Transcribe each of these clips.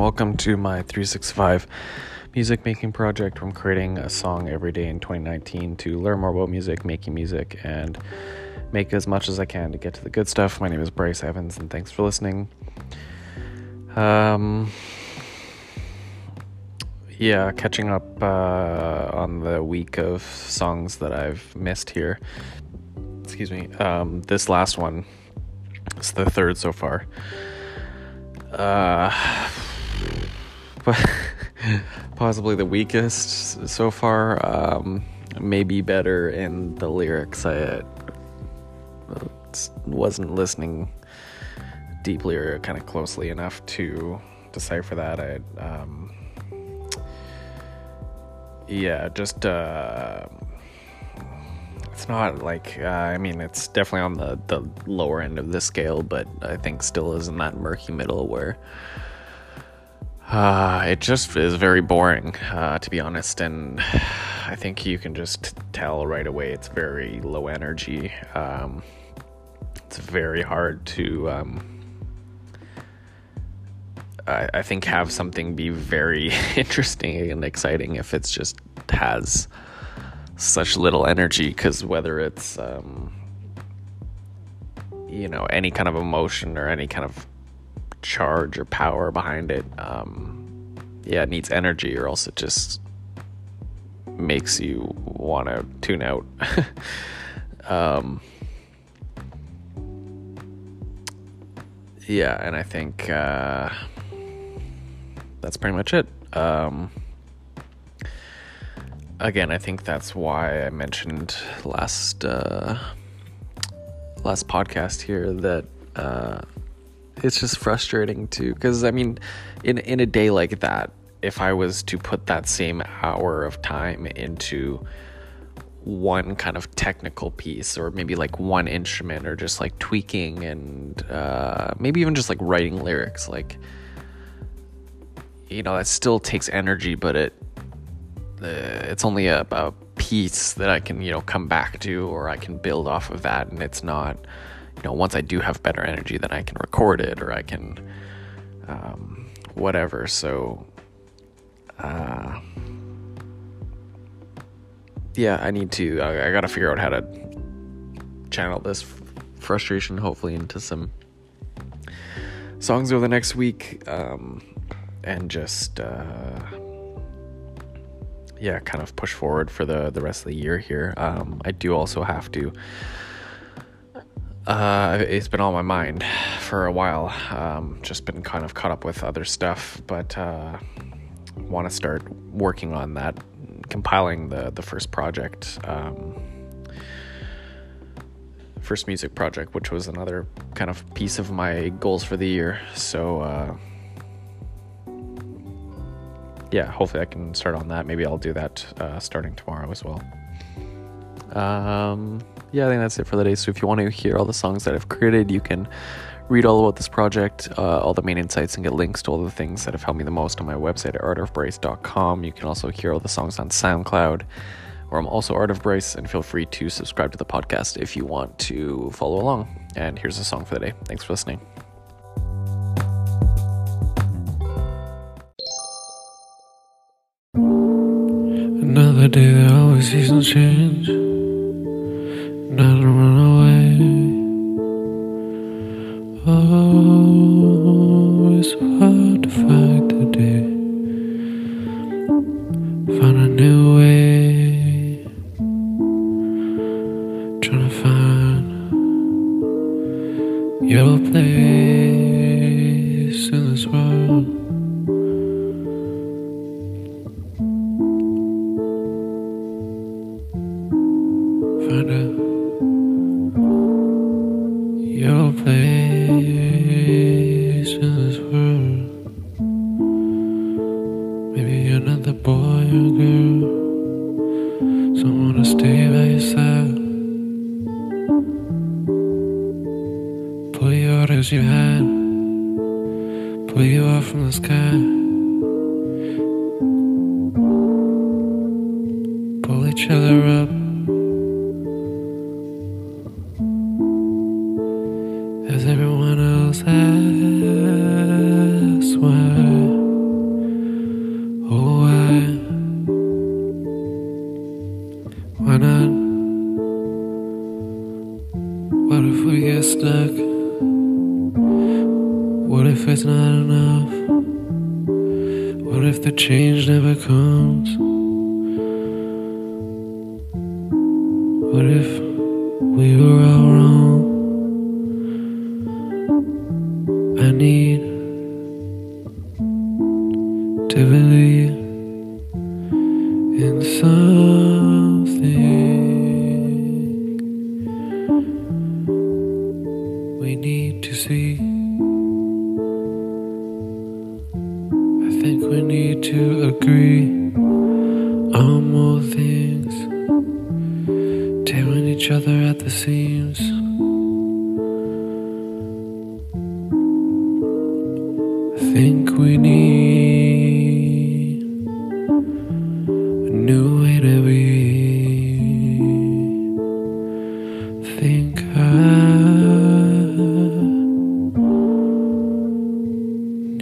welcome to my 365 music making project. I'm creating a song every day in 2019 to learn more about music, making music, and make as much as I can to get to the good stuff. My name is Bryce Evans, and thanks for listening. Um, yeah, catching up uh, on the week of songs that I've missed here. Excuse me. Um, this last one is the third so far. Uh, possibly the weakest so far. Um, maybe better in the lyrics. I uh, wasn't listening deeply or kind of closely enough to decipher that. I, um, yeah, just uh, it's not like uh, I mean it's definitely on the the lower end of the scale, but I think still is in that murky middle where uh, it just is very boring, uh, to be honest, and I think you can just tell right away it's very low energy. Um, it's very hard to. Um, I, I think have something be very interesting and exciting if it's just has such little energy because whether it's um, you know any kind of emotion or any kind of charge or power behind it um, yeah it needs energy or else it just makes you want to tune out. Um, yeah and i think uh, that's pretty much it. Um, again, I think that's why I mentioned last uh, last podcast here that uh, it's just frustrating too. Because I mean, in in a day like that, if I was to put that same hour of time into one kind of technical piece or maybe like one instrument or just like tweaking and uh, maybe even just like writing lyrics like you know that still takes energy but it it's only a, a piece that I can, you know, come back to or I can build off of that. And it's not, you know, once I do have better energy, then I can record it or I can, um, whatever. So, uh, yeah, I need to, I, I got to figure out how to channel this frustration hopefully into some songs over the next week. Um, and just, uh, yeah, kind of push forward for the the rest of the year here. Um, I do also have to. Uh, it's been on my mind for a while. Um, just been kind of caught up with other stuff, but uh, want to start working on that, compiling the the first project, um, first music project, which was another kind of piece of my goals for the year. So. Uh, yeah, hopefully I can start on that. Maybe I'll do that uh, starting tomorrow as well. Um, yeah, I think that's it for the day. So if you want to hear all the songs that I've created, you can read all about this project, uh, all the main insights, and get links to all the things that have helped me the most on my website at artofbryce.com. You can also hear all the songs on SoundCloud, where I'm also Art of Bryce, and feel free to subscribe to the podcast if you want to follow along. And here's a song for the day. Thanks for listening. Another day, there always seasons change. Not run away. Oh, it's hard to fight. Find a new way. Trying to find your place in this world. Someone to stay by your side. Pull you out as you had, pull you out from the sky. Pull each other up. What if it's not enough? What if the change never comes? What if we were all wrong? Agree on more things, tearing each other at the seams. I think we need a new way to be. Think I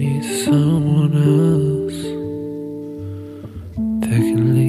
need someone else that can lead.